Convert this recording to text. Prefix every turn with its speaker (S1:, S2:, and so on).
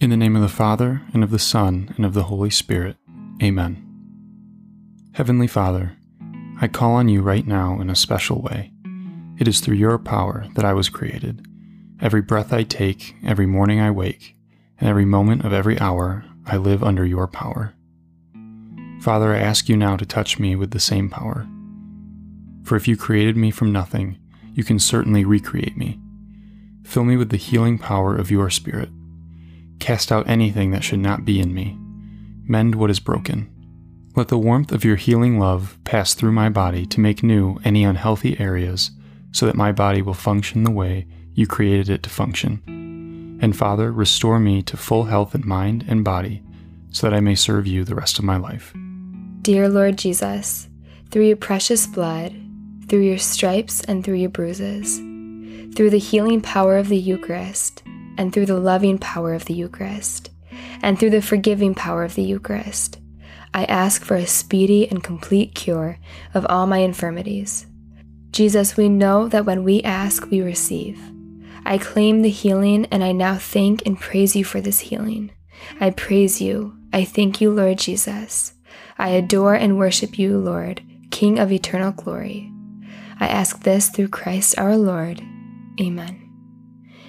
S1: In the name of the Father, and of the Son, and of the Holy Spirit. Amen. Heavenly Father, I call on you right now in a special way. It is through your power that I was created. Every breath I take, every morning I wake, and every moment of every hour, I live under your power. Father, I ask you now to touch me with the same power. For if you created me from nothing, you can certainly recreate me. Fill me with the healing power of your Spirit. Cast out anything that should not be in me. Mend what is broken. Let the warmth of your healing love pass through my body to make new any unhealthy areas so that my body will function the way you created it to function. And Father, restore me to full health in mind and body so that I may serve you the rest of my life.
S2: Dear Lord Jesus, through your precious blood, through your stripes and through your bruises, through the healing power of the Eucharist, and through the loving power of the Eucharist, and through the forgiving power of the Eucharist, I ask for a speedy and complete cure of all my infirmities. Jesus, we know that when we ask, we receive. I claim the healing, and I now thank and praise you for this healing. I praise you. I thank you, Lord Jesus. I adore and worship you, Lord, King of eternal glory. I ask this through Christ our Lord. Amen.